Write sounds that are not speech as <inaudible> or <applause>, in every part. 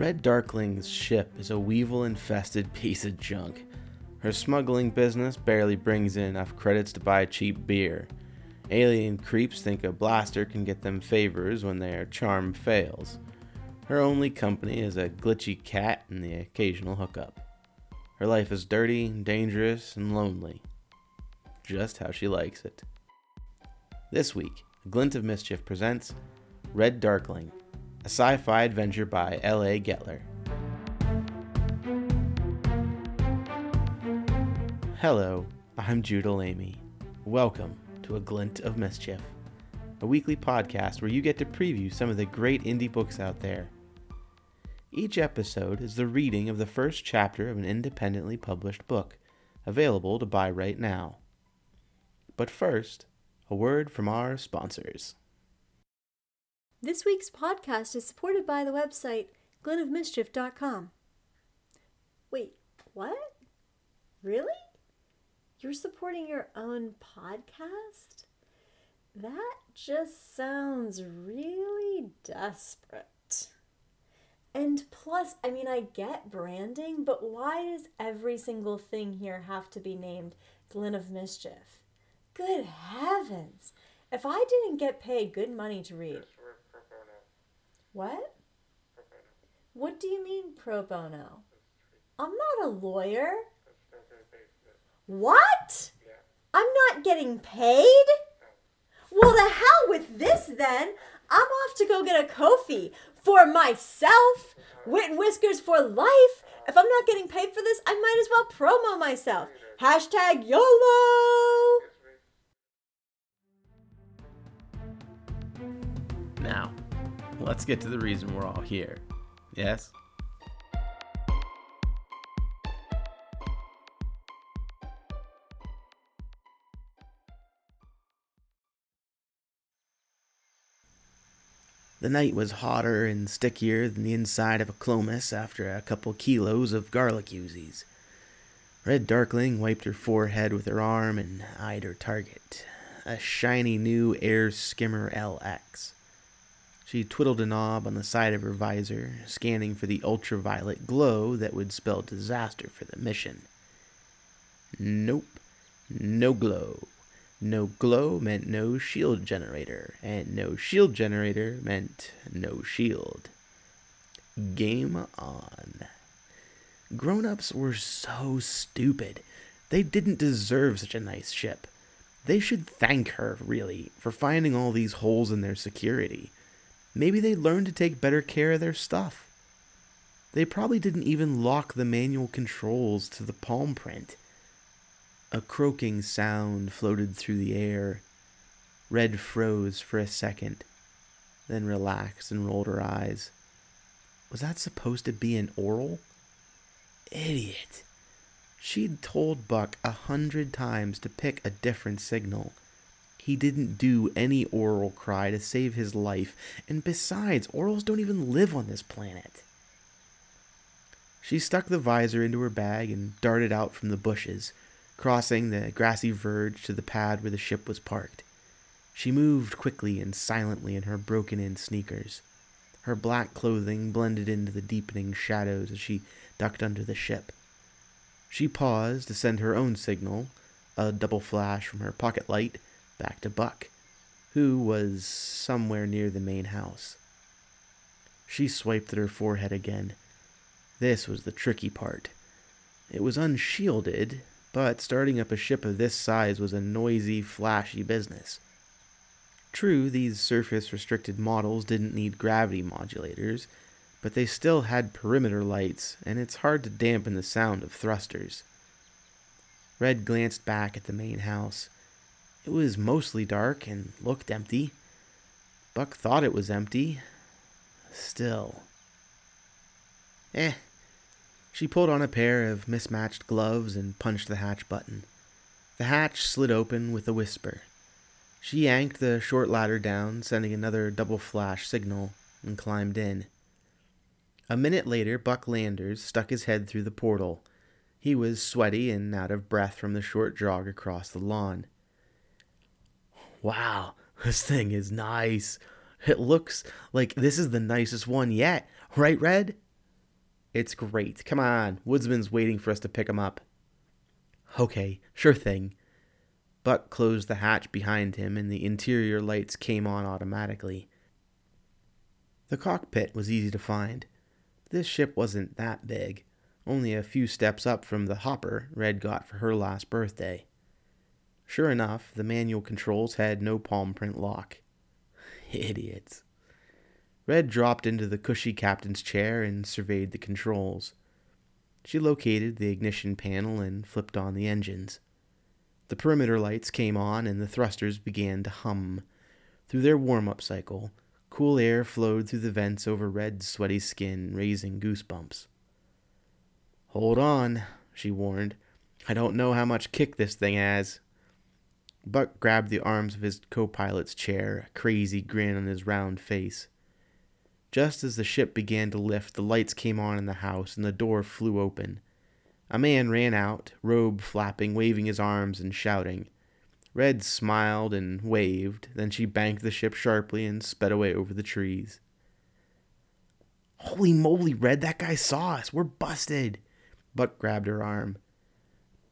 Red Darkling's ship is a weevil infested piece of junk. Her smuggling business barely brings in enough credits to buy cheap beer. Alien creeps think a blaster can get them favors when their charm fails. Her only company is a glitchy cat and the occasional hookup. Her life is dirty, dangerous, and lonely. Just how she likes it. This week, Glint of Mischief presents Red Darkling, a sci fi adventure by L.A. Guettler. Hello, I'm Judah Lamy. Welcome to A Glint of Mischief, a weekly podcast where you get to preview some of the great indie books out there. Each episode is the reading of the first chapter of an independently published book, available to buy right now. But first, a word from our sponsors. This week's podcast is supported by the website glintofmischief.com. Wait, what? Really? You're supporting your own podcast? That just sounds really desperate. And plus, I mean, I get branding, but why does every single thing here have to be named Glint of Mischief? Good heavens! If I didn't get paid good money to read. What? What do you mean pro bono? I'm not a lawyer. What? I'm not getting paid? Well, the hell with this then. I'm off to go get a Kofi for myself. Wit and whiskers for life. If I'm not getting paid for this, I might as well promo myself. Hashtag YOLO. Now, <laughs> let's get to the reason we're all here. Yes? The night was hotter and stickier than the inside of a Clomis after a couple kilos of garlic Uzis. Red Darkling wiped her forehead with her arm and eyed her target, a shiny new Air Skimmer LX. She twiddled a knob on the side of her visor, scanning for the ultraviolet glow that would spell disaster for the mission. Nope, no glow. No glow meant no shield generator, and no shield generator meant no shield. Game on. Grown ups were so stupid. They didn't deserve such a nice ship. They should thank her, really, for finding all these holes in their security. Maybe they'd learn to take better care of their stuff. They probably didn't even lock the manual controls to the palm print. A croaking sound floated through the air. Red froze for a second, then relaxed and rolled her eyes. Was that supposed to be an oral? Idiot. She'd told Buck a hundred times to pick a different signal. He didn't do any oral cry to save his life, and besides, orals don't even live on this planet. She stuck the visor into her bag and darted out from the bushes, crossing the grassy verge to the pad where the ship was parked. She moved quickly and silently in her broken in sneakers. Her black clothing blended into the deepening shadows as she ducked under the ship. She paused to send her own signal, a double flash from her pocket light, back to Buck, who was somewhere near the main house. She swiped at her forehead again. This was the tricky part. It was unshielded, but starting up a ship of this size was a noisy, flashy business. True, these surface restricted models didn't need gravity modulators, but they still had perimeter lights, and it's hard to dampen the sound of thrusters. Red glanced back at the main house. It was mostly dark and looked empty. Buck thought it was empty. Still. Eh, she pulled on a pair of mismatched gloves and punched the hatch button. The hatch slid open with a whisper. She yanked the short ladder down, sending another double flash signal, and climbed in. A minute later, Buck Landers stuck his head through the portal. He was sweaty and out of breath from the short jog across the lawn. Wow, this thing is nice. It looks like this is the nicest one yet, right, Red? It's great. Come on. Woodman's waiting for us to pick him up. Okay, sure thing. Buck closed the hatch behind him, and the interior lights came on automatically. The cockpit was easy to find. This ship wasn't that big, only a few steps up from the hopper Red got for her last birthday. Sure enough, the manual controls had no palm print lock. <laughs> Idiots. Red dropped into the cushy captain's chair and surveyed the controls. She located the ignition panel and flipped on the engines. The perimeter lights came on and the thrusters began to hum. Through their warm up cycle, cool air flowed through the vents over Red's sweaty skin, raising goosebumps. Hold on, she warned. I don't know how much kick this thing has. Buck grabbed the arms of his co pilot's chair, a crazy grin on his round face. Just as the ship began to lift, the lights came on in the house and the door flew open. A man ran out, robe flapping, waving his arms and shouting. Red smiled and waved, then she banked the ship sharply and sped away over the trees. Holy moly, Red, that guy saw us. We're busted. Buck grabbed her arm.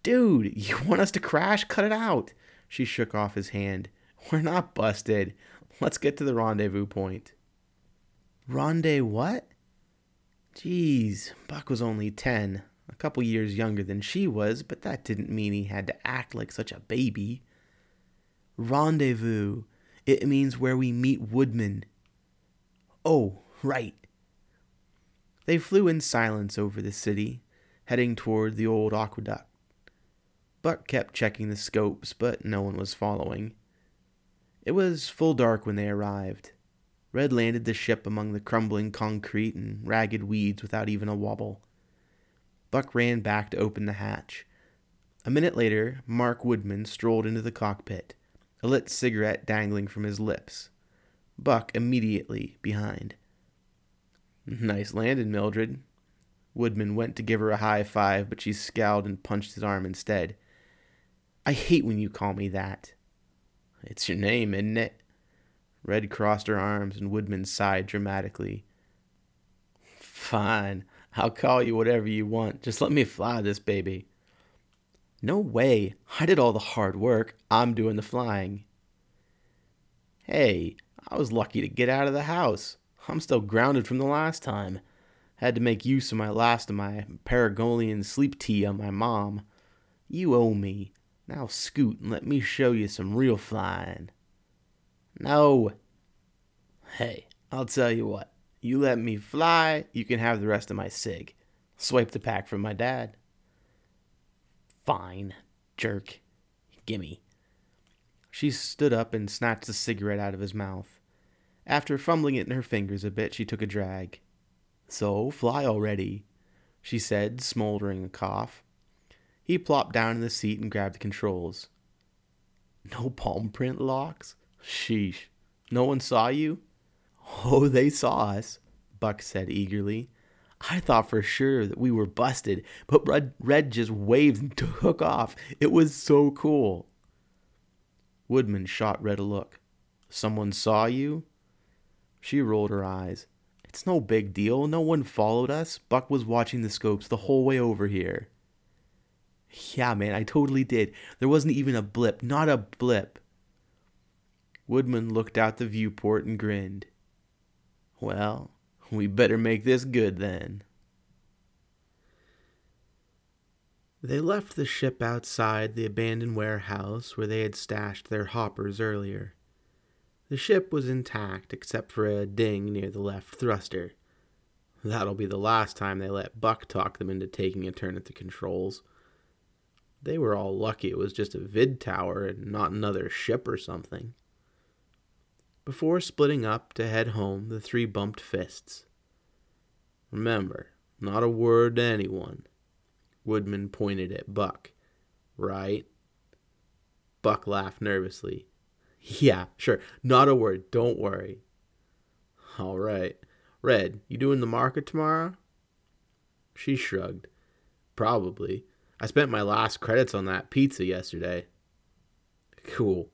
Dude, <laughs> you want us to crash? Cut it out. She shook off his hand. <laughs> We're not busted. Let's get to the rendezvous point. Rendez what? Geez, Buck was only ten a couple years younger than she was, but that didn't mean he had to act like such a baby. Rendezvous. It means where we meet Woodman. Oh, right. They flew in silence over the city, heading toward the old aqueduct. Buck kept checking the scopes, but no one was following. It was full dark when they arrived. Red landed the ship among the crumbling concrete and ragged weeds without even a wobble. Buck ran back to open the hatch. A minute later, Mark Woodman strolled into the cockpit, a lit cigarette dangling from his lips. Buck immediately behind. Nice landing, Mildred. Woodman went to give her a high five, but she scowled and punched his arm instead. I hate when you call me that. It's your name, isn't it? Red crossed her arms and Woodman sighed dramatically. Fine. I'll call you whatever you want. Just let me fly this baby. No way. I did all the hard work. I'm doing the flying. Hey, I was lucky to get out of the house. I'm still grounded from the last time. Had to make use of my last of my Paragolian sleep tea on my mom. You owe me. Now scoot and let me show you some real flying. No. Hey, I'll tell you what. You let me fly, you can have the rest of my SIG. Swipe the pack from my dad. Fine, jerk. Gimme. She stood up and snatched the cigarette out of his mouth. After fumbling it in her fingers a bit, she took a drag. So, fly already, she said, smoldering a cough. He plopped down in the seat and grabbed the controls. No palm print locks? Sheesh. No one saw you? Oh, they saw us, Buck said eagerly. I thought for sure that we were busted, but Red, Red just waved and <laughs> took off. It was so cool. Woodman shot Red a look. Someone saw you? She rolled her eyes. It's no big deal. No one followed us. Buck was watching the scopes the whole way over here. Yeah, man, I totally did. There wasn't even a blip. Not a blip. Woodman looked out the viewport and grinned. Well, we better make this good then. They left the ship outside the abandoned warehouse where they had stashed their hoppers earlier. The ship was intact except for a ding near the left thruster. That'll be the last time they let Buck talk them into taking a turn at the controls. They were all lucky it was just a vid tower and not another ship or something. Before splitting up to head home, the three bumped fists. Remember, not a word to anyone. Woodman pointed at Buck. Right? Buck laughed nervously. <laughs> Yeah, sure. Not a word. Don't worry. All right. Red, you doing the market tomorrow? She shrugged. Probably. I spent my last credits on that pizza yesterday. Cool.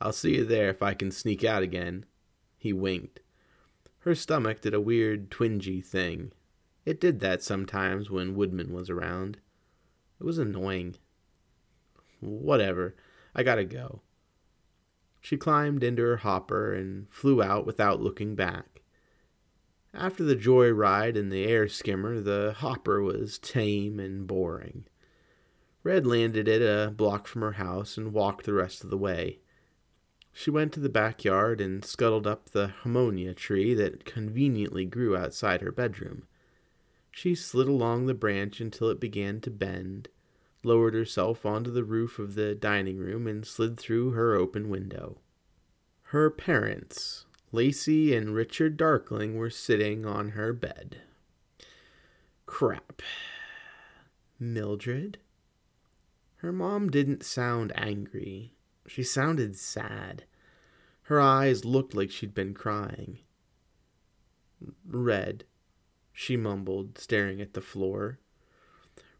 I'll see you there if I can sneak out again. He winked. Her stomach did a weird twingy thing. It did that sometimes when Woodman was around. It was annoying. Whatever, I gotta go. She climbed into her hopper and flew out without looking back. After the joy ride in the air skimmer, the hopper was tame and boring. Red landed it a block from her house and walked the rest of the way. She went to the backyard and scuttled up the hammonia tree that conveniently grew outside her bedroom. She slid along the branch until it began to bend, lowered herself onto the roof of the dining room, and slid through her open window. Her parents, Lacey and Richard Darkling, were sitting on her bed. Crap. Mildred? Her mom didn't sound angry. She sounded sad. Her eyes looked like she'd been crying. Red, she mumbled, staring at the floor.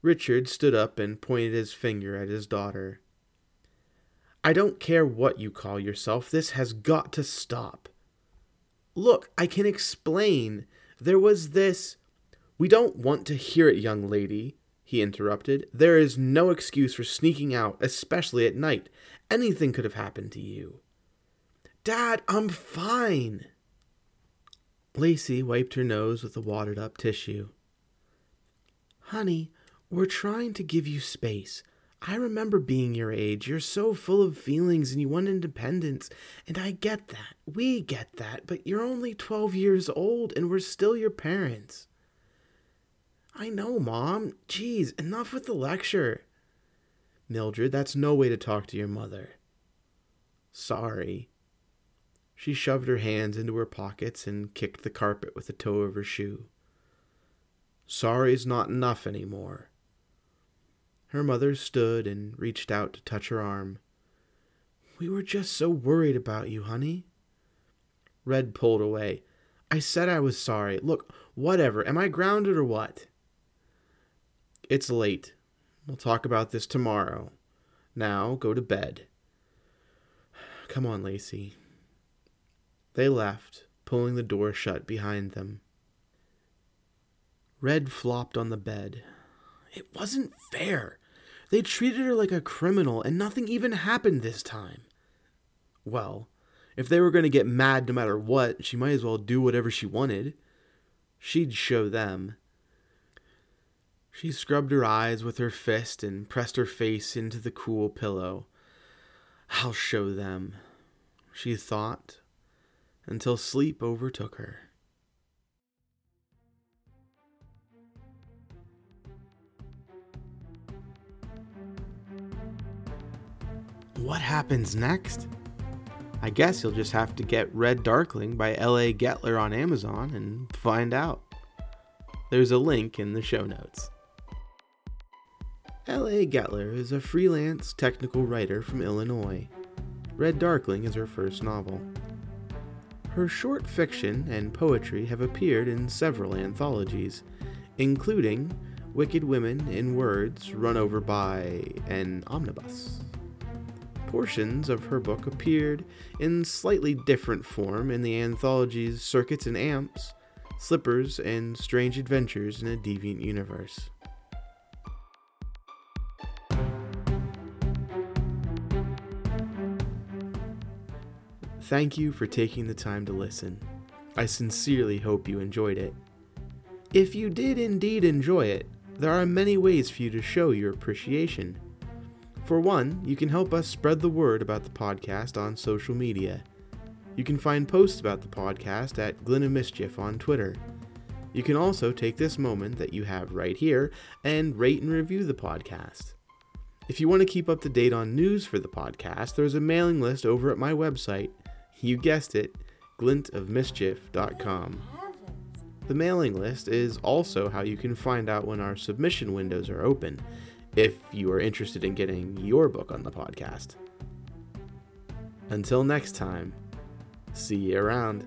Richard stood up and pointed his finger at his daughter. I don't care what you call yourself. This has got to stop. Look, I can explain. There was this. We don't want to hear it, young lady, he interrupted. There is no excuse for sneaking out, especially at night. Anything could have happened to you. Dad, I'm fine. Lacey wiped her nose with a wadded up tissue. Honey, we're trying to give you space. I remember being your age. You're so full of feelings and you want independence. And I get that. We get that. But you're only 12 years old and we're still your parents. I know, Mom. Geez, enough with the lecture. Mildred, that's no way to talk to your mother. Sorry. She shoved her hands into her pockets and kicked the carpet with the toe of her shoe. Sorry's not enough any more. Her mother stood and reached out to touch her arm. We were just so worried about you, honey. Red pulled away. I said I was sorry. Look, whatever. Am I grounded or what? It's late. We'll talk about this tomorrow. Now go to bed. Come on, Lacey. They left, pulling the door shut behind them. Red flopped on the bed. It wasn't fair. They treated her like a criminal, and nothing even happened this time. Well, if they were going to get mad no matter what, she might as well do whatever she wanted. She'd show them. She scrubbed her eyes with her fist and pressed her face into the cool pillow. I'll show them, she thought, until sleep overtook her. What happens next? I guess you'll just have to get Red Darkling by L.A. Guettler on Amazon and find out. There's a link in the show notes. L.A. Guettler is a freelance technical writer from Illinois. Red Darkling is her first novel. Her short fiction and poetry have appeared in several anthologies, including Wicked Women in Words Run Over by an Omnibus. Portions of her book appeared in slightly different form in the anthologies Circuits and Amps, Slippers, and Strange Adventures in a Deviant Universe. Thank you for taking the time to listen. I sincerely hope you enjoyed it. If you did indeed enjoy it, there are many ways for you to show your appreciation. For one, you can help us spread the word about the podcast on social media. You can find posts about the podcast at Glint of Mischief on Twitter. You can also take this moment that you have right here and rate and review the podcast. If you want to keep up to date on news for the podcast, there's a mailing list over at my website, you guessed it, glintofmischief.com. The mailing list is also how you can find out when our submission windows are open, if you are interested in getting your book on the podcast. Until next time, see you around.